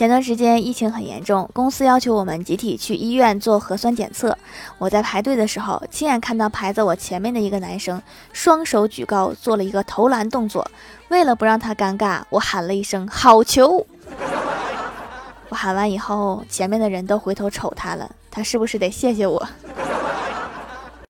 前段时间疫情很严重公司要求我们集体去医院做核酸检测。我在排队的时候亲眼看到排在我前面的一个男生双手举高做了一个投篮动作。为了不让他尴尬我喊了一声好球我喊完以后前面的人都回头瞅他了他是不是得谢谢我？